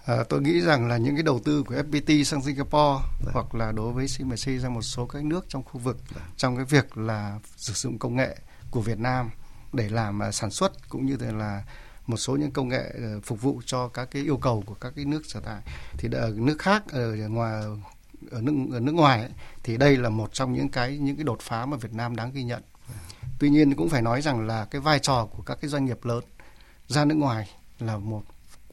À, tôi nghĩ rằng là những cái đầu tư của FPT sang Singapore vâng. hoặc là đối với CMC ra một số các nước trong khu vực vâng. trong cái việc là sử dụng công nghệ của Việt Nam để làm uh, sản xuất cũng như là một số những công nghệ ờ, phục vụ cho các cái yêu cầu của các cái nước sở tại thì ở nước khác ở ngoài ở nước ở nước ngoài ấy, thì đây là một trong những cái những cái đột phá mà Việt Nam đáng ghi nhận. Tuy nhiên cũng phải nói rằng là cái vai trò của các cái doanh nghiệp lớn ra nước ngoài là một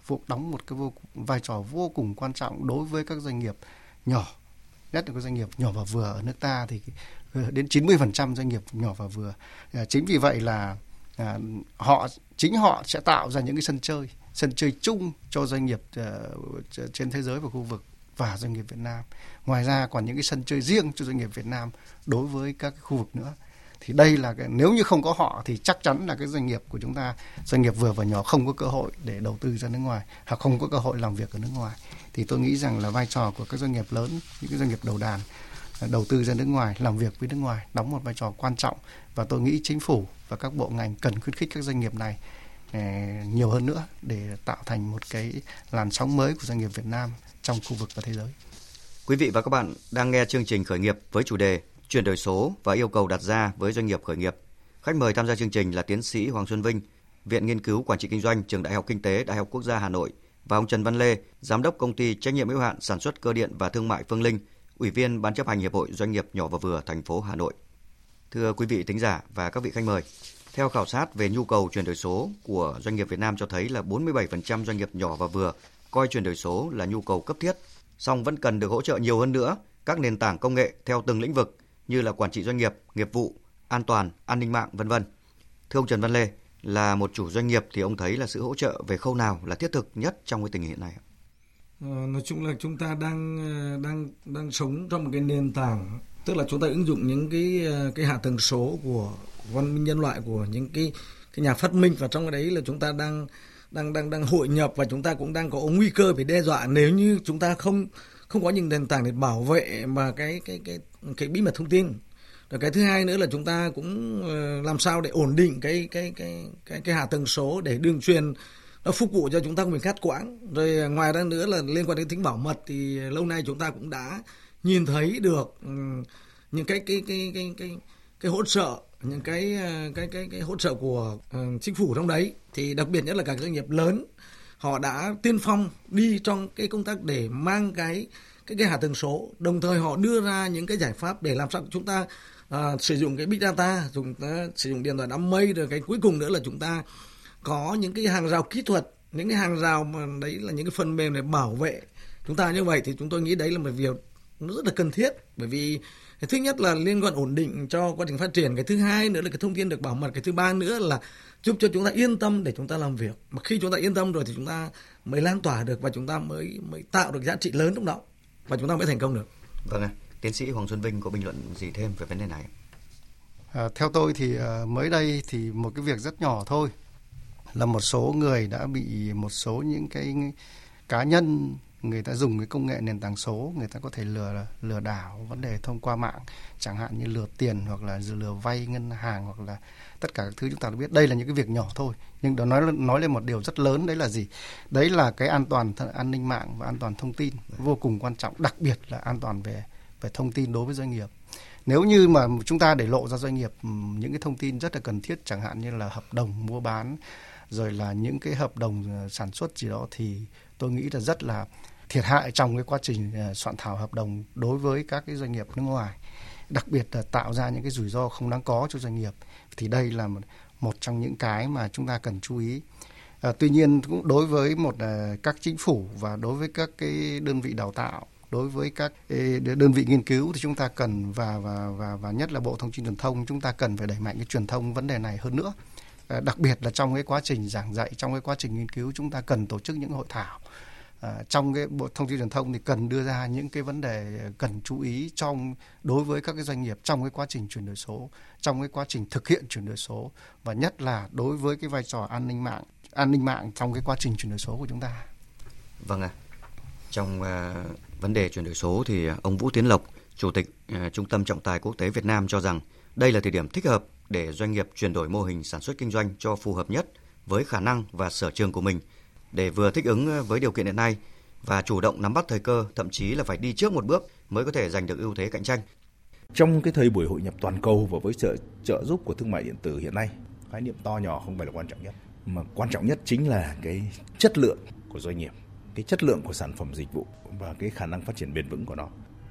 vụ đóng một cái vô, vai trò vô cùng quan trọng đối với các doanh nghiệp nhỏ nhất là các doanh nghiệp nhỏ và vừa ở nước ta thì ờ, đến 90% doanh nghiệp nhỏ và vừa ờ, chính vì vậy là à, họ chính họ sẽ tạo ra những cái sân chơi sân chơi chung cho doanh nghiệp uh, trên thế giới và khu vực và doanh nghiệp Việt Nam. Ngoài ra còn những cái sân chơi riêng cho doanh nghiệp Việt Nam đối với các khu vực nữa. Thì đây là cái, nếu như không có họ thì chắc chắn là cái doanh nghiệp của chúng ta doanh nghiệp vừa và nhỏ không có cơ hội để đầu tư ra nước ngoài hoặc không có cơ hội làm việc ở nước ngoài. Thì tôi nghĩ rằng là vai trò của các doanh nghiệp lớn những cái doanh nghiệp đầu đàn đầu tư ra nước ngoài làm việc với nước ngoài đóng một vai trò quan trọng và tôi nghĩ chính phủ và các bộ ngành cần khuyến khích các doanh nghiệp này ờ, nhiều hơn nữa để tạo thành một cái làn sóng mới của doanh nghiệp Việt Nam trong khu vực và thế giới. Quý vị và các bạn đang nghe chương trình khởi nghiệp với chủ đề chuyển đổi số và yêu cầu đặt ra với doanh nghiệp khởi nghiệp. Khách mời tham gia chương trình là tiến sĩ Hoàng Xuân Vinh, Viện Nghiên cứu Quản trị Kinh doanh, Trường Đại học Kinh tế, Đại học Quốc gia Hà Nội và ông Trần Văn Lê, Giám đốc Công ty Trách nhiệm hữu hạn Sản xuất Cơ điện và Thương mại Phương Linh, Ủy viên Ban chấp hành Hiệp hội Doanh nghiệp nhỏ và vừa thành phố Hà Nội. Thưa quý vị thính giả và các vị khách mời, theo khảo sát về nhu cầu chuyển đổi số của doanh nghiệp Việt Nam cho thấy là 47% doanh nghiệp nhỏ và vừa coi chuyển đổi số là nhu cầu cấp thiết, song vẫn cần được hỗ trợ nhiều hơn nữa các nền tảng công nghệ theo từng lĩnh vực như là quản trị doanh nghiệp, nghiệp vụ, an toàn, an ninh mạng vân vân. Thưa ông Trần Văn Lê, là một chủ doanh nghiệp thì ông thấy là sự hỗ trợ về khâu nào là thiết thực nhất trong cái tình hình hiện nay? Ờ, nói chung là chúng ta đang ờ, đang đang sống trong một cái nền tảng, tức là chúng ta ứng dụng những cái ờ, cái hạ tầng số của văn minh nhân loại, của những cái cái nhà phát minh và trong cái đấy là chúng ta đang đang đang đang hội nhập và chúng ta cũng đang có nguy cơ bị đe dọa. Nếu như chúng ta không không có những nền tảng để bảo vệ mà cái cái cái cái bí mật thông tin. Rồi cái thứ hai nữa là chúng ta cũng làm sao để ổn định cái cái cái cái cái hạ tầng số để đường truyền nó phục vụ cho chúng ta không bị cắt quãng. Rồi à, ngoài ra nữa là liên quan đến tính bảo mật thì lâu nay chúng ta cũng đã nhìn thấy được ừ, những cái cái cái cái cái cái hỗ trợ những cái à, cái cái cái hỗ trợ của uh, chính phủ trong đấy. Thì đặc biệt nhất là các doanh nghiệp lớn họ đã tiên phong đi trong cái công tác để mang cái cái cái hạ tầng số. Đồng thời họ đưa ra những cái giải pháp để làm sao chúng ta uh, sử dụng cái big data dùng ta sử dụng điện thoại đám mây rồi cái cuối cùng nữa là chúng ta có những cái hàng rào kỹ thuật những cái hàng rào mà đấy là những cái phần mềm để bảo vệ chúng ta như vậy thì chúng tôi nghĩ đấy là một việc nó rất là cần thiết. Bởi vì cái thứ nhất là liên quan ổn định cho quá trình phát triển cái thứ hai nữa là cái thông tin được bảo mật cái thứ ba nữa là giúp cho chúng ta yên tâm để chúng ta làm việc. Mà khi chúng ta yên tâm rồi thì chúng ta mới lan tỏa được và chúng ta mới mới tạo được giá trị lớn trong đó và chúng ta mới thành công được. Vâng ạ. Tiến sĩ Hoàng Xuân Vinh có bình luận gì thêm về vấn đề này? À, theo tôi thì uh, mới đây thì một cái việc rất nhỏ thôi là một số người đã bị một số những cái cá nhân người ta dùng cái công nghệ nền tảng số, người ta có thể lừa lừa đảo vấn đề thông qua mạng, chẳng hạn như lừa tiền hoặc là lừa vay ngân hàng hoặc là tất cả các thứ chúng ta đã biết. Đây là những cái việc nhỏ thôi, nhưng đó nói nói lên một điều rất lớn, đấy là gì? Đấy là cái an toàn an ninh mạng và an toàn thông tin vô cùng quan trọng, đặc biệt là an toàn về về thông tin đối với doanh nghiệp. Nếu như mà chúng ta để lộ ra doanh nghiệp những cái thông tin rất là cần thiết, chẳng hạn như là hợp đồng mua bán rồi là những cái hợp đồng ờ, sản xuất gì đó thì tôi nghĩ là rất là thiệt hại trong cái quá trình ờ, soạn thảo hợp đồng đối với các cái doanh nghiệp nước ngoài. Đặc biệt là tạo ra những cái rủi ro không đáng có cho doanh nghiệp. Thì đây là một, một trong những cái mà chúng ta cần chú ý. À, tuy nhiên cũng đối với một à, các chính phủ và đối với các cái đơn vị đào tạo đối với các đơn vị nghiên cứu thì chúng ta cần và và và và nhất là bộ thông tin truyền thông chúng ta cần phải đẩy mạnh cái truyền thông vấn đề này hơn nữa. Ờ, đặc biệt là trong cái quá trình giảng dạy trong cái quá trình nghiên cứu chúng ta cần tổ chức những hội thảo À, trong cái bộ thông tin truyền thông thì cần đưa ra những cái vấn đề cần chú ý trong đối với các cái doanh nghiệp trong cái quá trình chuyển đổi số trong cái quá trình thực hiện chuyển đổi số và nhất là đối với cái vai trò an ninh mạng an ninh mạng trong cái quá trình chuyển đổi số của chúng ta. Vâng ạ. À. Trong uh, vấn đề chuyển đổi số thì ông Vũ Tiến Lộc, Chủ tịch uh, Trung tâm Trọng tài Quốc tế Việt Nam cho rằng đây là thời điểm thích hợp để doanh nghiệp chuyển đổi mô hình sản xuất kinh doanh cho phù hợp nhất với khả năng và sở trường của mình để vừa thích ứng với điều kiện hiện nay và chủ động nắm bắt thời cơ, thậm chí là phải đi trước một bước mới có thể giành được ưu thế cạnh tranh. Trong cái thời buổi hội nhập toàn cầu và với trợ trợ giúp của thương mại điện tử hiện nay, khái niệm to nhỏ không phải là quan trọng nhất, mà quan trọng nhất chính là cái chất lượng của doanh nghiệp, cái chất lượng của sản phẩm dịch vụ và cái khả năng phát triển bền vững của nó.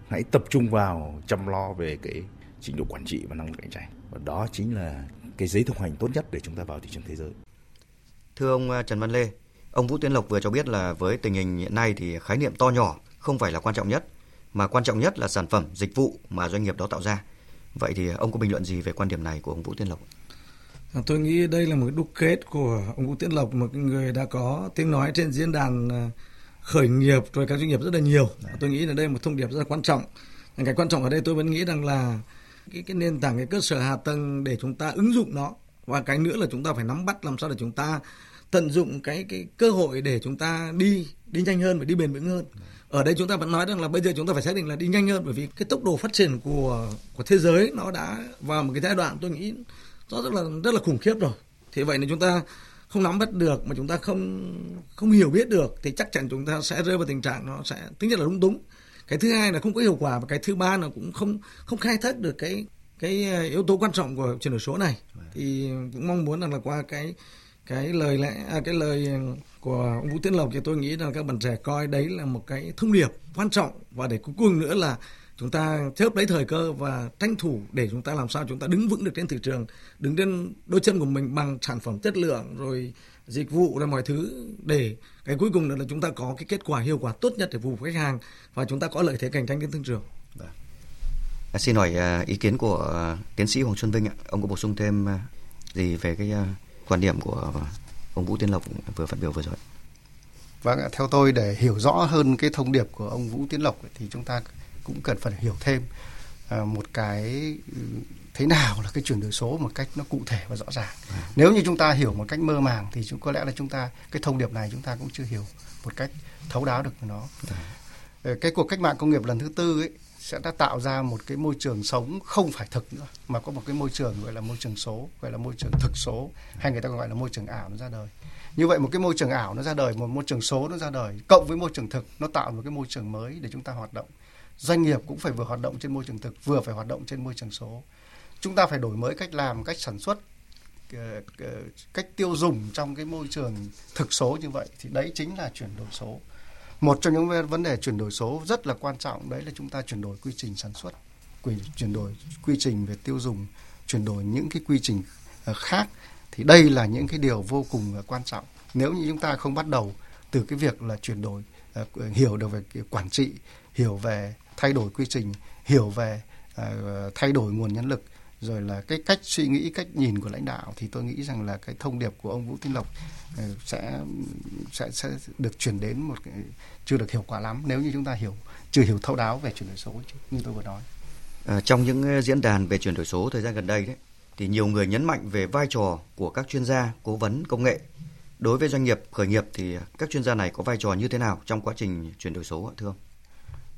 Hãy tập trung vào chăm lo về cái trình độ quản trị và năng lực cạnh tranh. Và đó chính là cái giấy thông hành tốt nhất để chúng ta vào thị trường thế giới. Thưa ông à, Trần Văn Lê, ông Vũ Tiến Lộc vừa cho biết là với tình hình hiện nay thì khái niệm to nhỏ không phải là quan trọng nhất, mà quan trọng nhất là sản phẩm, dịch vụ mà doanh nghiệp đó tạo ra. Vậy thì ông có bình luận gì về quan điểm này của ông Vũ Tiến Lộc? À, tôi nghĩ đây là một cái đúc kết của ông Vũ Tiến Lộc, một người đã có tiếng nói trên diễn đàn à, khởi nghiệp rồi các doanh nghiệp rất là nhiều. Tôi nghĩ là đây là một thông điệp rất là quan trọng. Cái quan trọng ở đây tôi vẫn nghĩ rằng là cái cái nền tảng, cái cơ sở hạ tầng để chúng ta ứng dụng nó. Và cái nữa là chúng ta phải nắm bắt làm sao để chúng ta tận dụng cái cái cơ hội để chúng ta đi đi nhanh hơn và đi bền vững hơn. Ở đây chúng ta vẫn nói rằng là bây giờ chúng ta phải xác định là đi nhanh hơn bởi vì cái tốc độ phát triển của của thế giới nó đã vào một cái giai đoạn tôi nghĩ nó rất là rất là khủng khiếp rồi. Thế vậy nên chúng ta không nắm bắt được mà chúng ta không không hiểu biết được thì chắc chắn chúng ta sẽ rơi vào tình trạng nó sẽ thứ nhất là lúng túng cái thứ hai là không có hiệu quả và cái thứ ba là cũng không không khai thác được cái cái ờ, yếu tố quan trọng của chuyển đổi số này. Thì cũng mong muốn rằng là qua cái cái lời lẽ à, cái lời của ông Vũ Tiến Lộc thì tôi nghĩ là các bạn trẻ coi đấy là một cái thông điệp quan trọng. Và để cuối cùng nữa là chúng ta chớp lấy thời cơ và tranh thủ để chúng ta làm sao chúng ta đứng vững được trên thị trường đứng trên đôi chân của mình bằng sản phẩm chất lượng rồi dịch vụ rồi mọi thứ để cái cuối cùng là chúng ta có cái kết quả hiệu quả tốt nhất để phục vụ khách hàng và chúng ta có lợi thế cạnh tranh trên thị trường. Vâng. À, xin hỏi à, ý kiến của à, tiến sĩ Hoàng Xuân Vinh ạ. Ông có bổ sung thêm gì về cái quan điểm của ông Vũ Tiến Lộc vừa phát biểu vừa rồi. Vâng ạ, theo tôi để hiểu rõ hơn cái thông điệp của ông Vũ Tiến Lộc thì chúng ta cũng cần phải hiểu thêm à, một cái ừ, thế nào là cái chuyển đổi số một cách nó cụ thể và rõ ràng. À. Nếu như chúng ta hiểu một cách mơ màng thì chúng có lẽ là chúng ta cái thông điệp này chúng ta cũng chưa hiểu một cách thấu đáo được nó. À. Cái cuộc cách mạng công nghiệp lần thứ tư ấy sẽ đã tạo ra một cái môi trường sống không phải thực nữa mà có một cái môi trường gọi là môi trường số gọi là môi trường thực số hay người ta gọi là môi trường ảo nó ra đời như vậy một cái môi trường ảo nó ra đời một môi trường số nó ra đời cộng với môi trường thực nó tạo một cái môi trường mới để chúng ta hoạt động doanh nghiệp cũng phải vừa hoạt động trên môi trường thực vừa phải hoạt động trên môi trường số chúng ta phải đổi mới cách làm, cách sản xuất ờ, ờ, cách tiêu dùng trong cái môi trường thực số như vậy. Thì đấy chính là chuyển đổi số. Một trong những vấn đề chuyển đổi số rất là quan trọng, đấy là chúng ta chuyển đổi quy trình sản xuất chuyển đổi quy trình về tiêu dùng, chuyển đổi những cái quy trình ờ, khác. Thì đây là những cái điều vô cùng quan trọng. Nếu như chúng ta không bắt đầu từ cái việc là chuyển đổi hiểu được về quản trị, hiểu về thay đổi quy trình, hiểu về thay đổi nguồn nhân lực rồi là cái cách suy nghĩ cách nhìn của lãnh đạo thì tôi nghĩ rằng là cái thông điệp của ông Vũ Tiến Lộc ờ, sẽ sẽ sẽ được chuyển đến một cái chưa được hiệu quả lắm nếu như chúng ta hiểu chưa hiểu thấu đáo về chuyển đổi số như tôi vừa nói. À, trong những ờ, diễn đàn về chuyển đổi số thời gian gần đây đấy thì nhiều người nhấn mạnh về vai trò của các chuyên gia cố vấn công nghệ đối với doanh nghiệp khởi nghiệp thì các chuyên gia này có vai trò như thế nào trong quá trình chuyển đổi số thưa ông?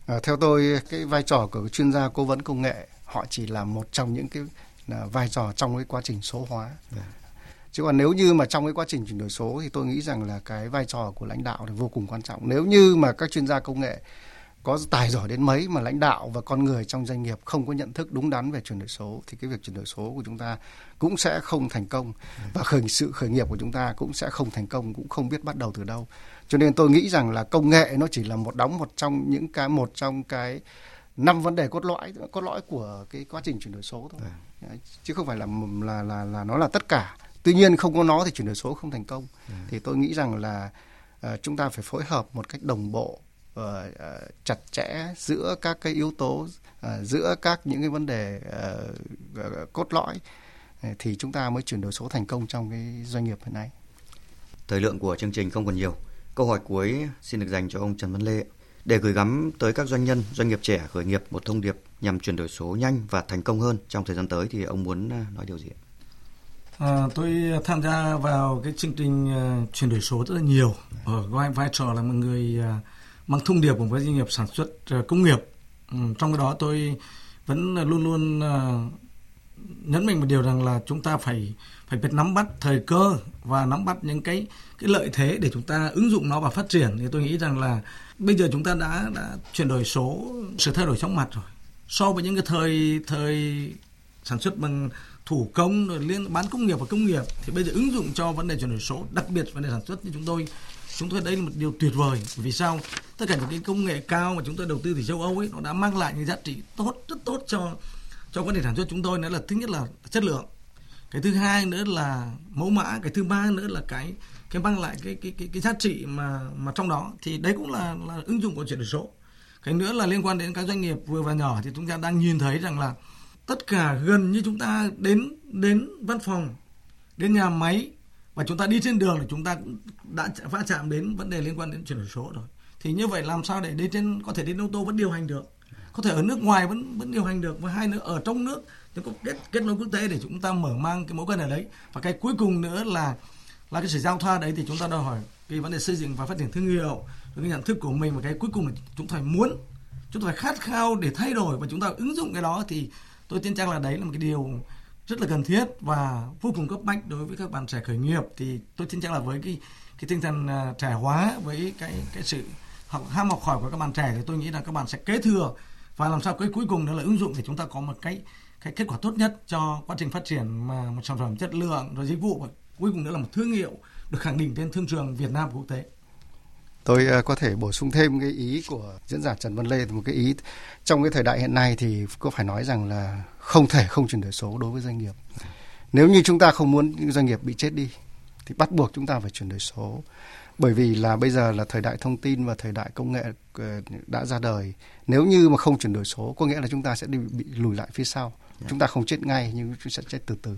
À, theo tôi cái vai trò của chuyên gia cố vấn công nghệ họ chỉ là một trong những cái là vai trò trong cái quá trình số hóa yeah. Dạ. chứ còn nếu như mà trong cái quá trình chuyển đổi số thì tôi nghĩ rằng là cái vai trò của lãnh đạo là vô cùng quan trọng nếu như mà các chuyên gia công nghệ có tài giỏi đến mấy mà lãnh đạo và con người trong doanh nghiệp không có nhận thức đúng đắn về chuyển đổi số thì cái việc chuyển đổi số của chúng ta cũng sẽ không thành công và khởi sự khởi nghiệp của chúng ta cũng sẽ không thành công cũng không biết bắt đầu từ đâu cho nên tôi nghĩ rằng là công nghệ nó chỉ là một đóng một trong những cái một trong cái năm vấn đề cốt lõi cốt lõi của cái quá trình chuyển đổi số thôi à. chứ không phải là là là là nó là tất cả tuy nhiên không có nó thì chuyển đổi số không thành công à. thì tôi nghĩ rằng là uh, chúng ta phải phối hợp một cách đồng bộ uh, uh, chặt chẽ giữa các cái yếu tố uh, giữa các những cái vấn đề uh, uh, cốt lõi thì chúng ta mới chuyển đổi số thành công trong cái doanh nghiệp hiện nay. Thời lượng của chương trình không còn nhiều. Câu hỏi cuối xin được dành cho ông Trần Văn Lê để gửi gắm tới các doanh nhân, doanh nghiệp trẻ khởi nghiệp một thông điệp nhằm chuyển đổi số nhanh và thành công hơn trong thời gian tới thì ông muốn à, nói điều gì? À, tôi tham gia vào cái chương trình uh, chuyển đổi số rất là nhiều ở vai vai trò là một người uh, mang thông điệp cùng với doanh nghiệp sản xuất uh, công nghiệp. Um, trong cái đó tôi vẫn luôn luôn uh, nhấn mạnh một điều rằng là chúng ta phải phải biết nắm bắt thời cơ và nắm bắt những cái cái lợi thế để chúng ta ứng dụng nó và phát triển. Thì tôi nghĩ rằng là bây giờ chúng ta đã đã chuyển đổi số, sự thay đổi chóng mặt rồi. So với những cái thời thời sản xuất bằng thủ công, rồi liên bán công nghiệp và công nghiệp, thì bây giờ ứng dụng cho vấn đề chuyển đổi số, đặc biệt vấn đề sản xuất như chúng tôi chúng tôi đây là một điều tuyệt vời. Vì sao? Tất cả những cái công nghệ cao mà chúng tôi đầu tư từ châu Âu ấy, nó đã mang lại những giá trị tốt, rất tốt cho cho vấn đề sản xuất chúng tôi nữa là thứ nhất là chất lượng. Cái thứ hai nữa là mẫu mã, cái thứ ba nữa là cái cái mang lại cái cái cái cái giá trị mà mà trong đó. Thì đấy cũng là là ứng dụng của chuyển đổi số. Cái nữa là liên quan đến các doanh nghiệp vừa và nhỏ thì chúng ta đang nhìn thấy rằng là tất cả gần như chúng ta đến đến văn phòng, đến nhà máy và chúng ta đi trên đường thì chúng ta đã va chạm đến vấn đề liên quan đến chuyển đổi số rồi. Thì như vậy làm sao để đi trên, có thể đến ô tô vẫn điều hành được? Có thể ở nước ngoài vẫn vẫn điều hành được, và hai nữa, ở trong nước chúng có kết kết nối quốc tế để chúng ta mở mang cái mối quan hệ đấy. Và cái cuối cùng nữa là là cái sự giao thoa đấy thì chúng ta đòi hỏi cái vấn đề xây dựng và phát triển thương hiệu, cái nhận thức của mình và cái cuối cùng là chúng ta phải muốn, chúng ta phải khát khao để thay đổi và chúng ta ứng dụng cái đó thì tôi tin chắc là đấy là một cái điều rất là cần thiết và vô cùng cấp bách đối với các bạn trẻ khởi nghiệp. Thì tôi tin chắc là với cái cái tinh thần à, trẻ hóa, với cái cái sự học, ham học hỏi của các bạn trẻ thì tôi nghĩ là các bạn sẽ kế thừa và làm sao cái cuối cùng đó là ứng dụng để chúng ta có một cái cái kết quả tốt nhất cho quá trình phát triển mà một sản phẩm chất lượng, rồi dịch vụ và cuối cùng nữa là một thương hiệu được khẳng định trên thương trường Việt Nam và quốc tế. Tôi ờ, có thể bổ sung thêm cái ý của diễn giả Trần Văn Lê một cái ý trong cái thời đại hiện nay thì có phải nói rằng là không thể không chuyển đổi số đối với doanh nghiệp. Nếu như chúng ta không muốn doanh nghiệp bị chết đi, thì bắt buộc chúng ta phải chuyển đổi số bởi vì là bây giờ là thời đại thông tin và thời đại công nghệ ờ, đã ra đời. Nếu như mà không chuyển đổi số có nghĩa là chúng ta sẽ bị lùi lại phía sau. Yeah. chúng ta không chết ngay nhưng chúng sẽ chết từ từ.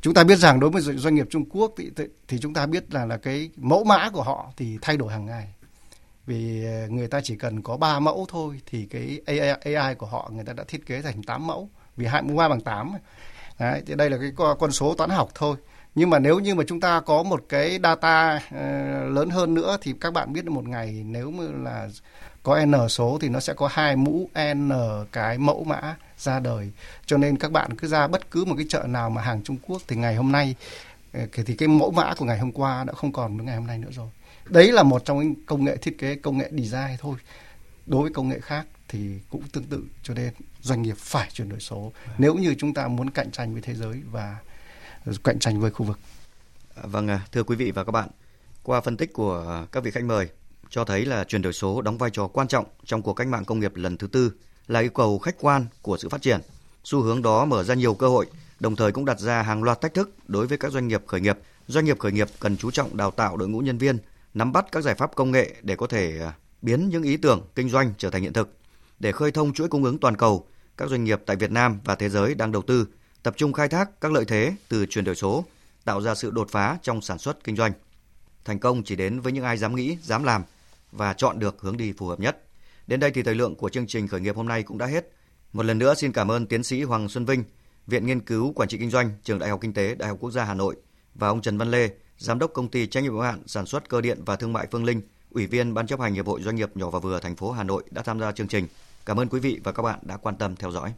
Chúng ta biết rằng đối với doanh nghiệp Trung Quốc thì, thì chúng ta biết là là cái mẫu mã của họ thì thay đổi hàng ngày. Vì ờ, người ta chỉ cần có 3 mẫu thôi thì cái AI, AI của họ người ta đã thiết kế thành 8 mẫu. Vì hai mũ bằng 8 Đấy, thì đây là cái con số toán học thôi nhưng mà nếu như mà chúng ta có một cái data uh, lớn hơn nữa thì các bạn biết một ngày nếu mà là có n số thì nó sẽ có hai mũ n cái mẫu mã ra đời. Cho nên các bạn cứ ra bất cứ một cái chợ nào mà hàng Trung Quốc thì ngày hôm nay ờ, thì cái mẫu mã của ngày hôm qua đã không còn với ngày hôm nay nữa rồi. Đấy là một trong những công nghệ thiết kế công nghệ design thôi. Đối với công nghệ khác thì cũng tương tự. Cho nên doanh nghiệp phải chuyển đổi số. Nếu như chúng ta muốn cạnh tranh với thế giới và cạnh tranh với khu vực. Vâng, à, thưa quý vị và các bạn, qua phân tích của các vị khách mời cho thấy là chuyển đổi số đóng vai trò quan trọng trong cuộc cách mạng công nghiệp lần thứ tư là yêu cầu khách quan của sự phát triển. Xu hướng đó mở ra nhiều cơ hội, đồng thời cũng đặt ra hàng loạt thách thức đối với các doanh nghiệp khởi nghiệp. Doanh nghiệp khởi nghiệp cần chú trọng đào tạo đội ngũ nhân viên, nắm bắt các giải pháp công nghệ để có thể à, biến những ý tưởng kinh doanh trở thành hiện thực. Để khơi thông chuỗi cung ứng toàn cầu, các doanh nghiệp tại Việt Nam và thế giới đang đầu tư tập trung khai thác các lợi thế từ chuyển đổi số, tạo ra sự đột phá trong sản xuất kinh doanh. Thành công chỉ đến với những ai dám nghĩ, dám làm và chọn được hướng đi phù hợp nhất. Đến đây thì thời lượng của chương trình khởi nghiệp hôm nay cũng đã hết. Một lần nữa xin cảm ơn tiến sĩ Hoàng Xuân Vinh, Viện Nghiên cứu Quản trị Kinh doanh, Trường Đại học Kinh tế, Đại học Quốc gia Hà Nội và ông Trần Văn Lê, Giám đốc công ty trách nhiệm hữu hạn sản xuất cơ điện và thương mại Phương Linh, Ủy viên Ban chấp hành Hiệp hội Doanh nghiệp nhỏ và vừa thành phố Hà Nội đã tham gia chương trình. Cảm ơn quý vị và các bạn đã quan tâm theo dõi.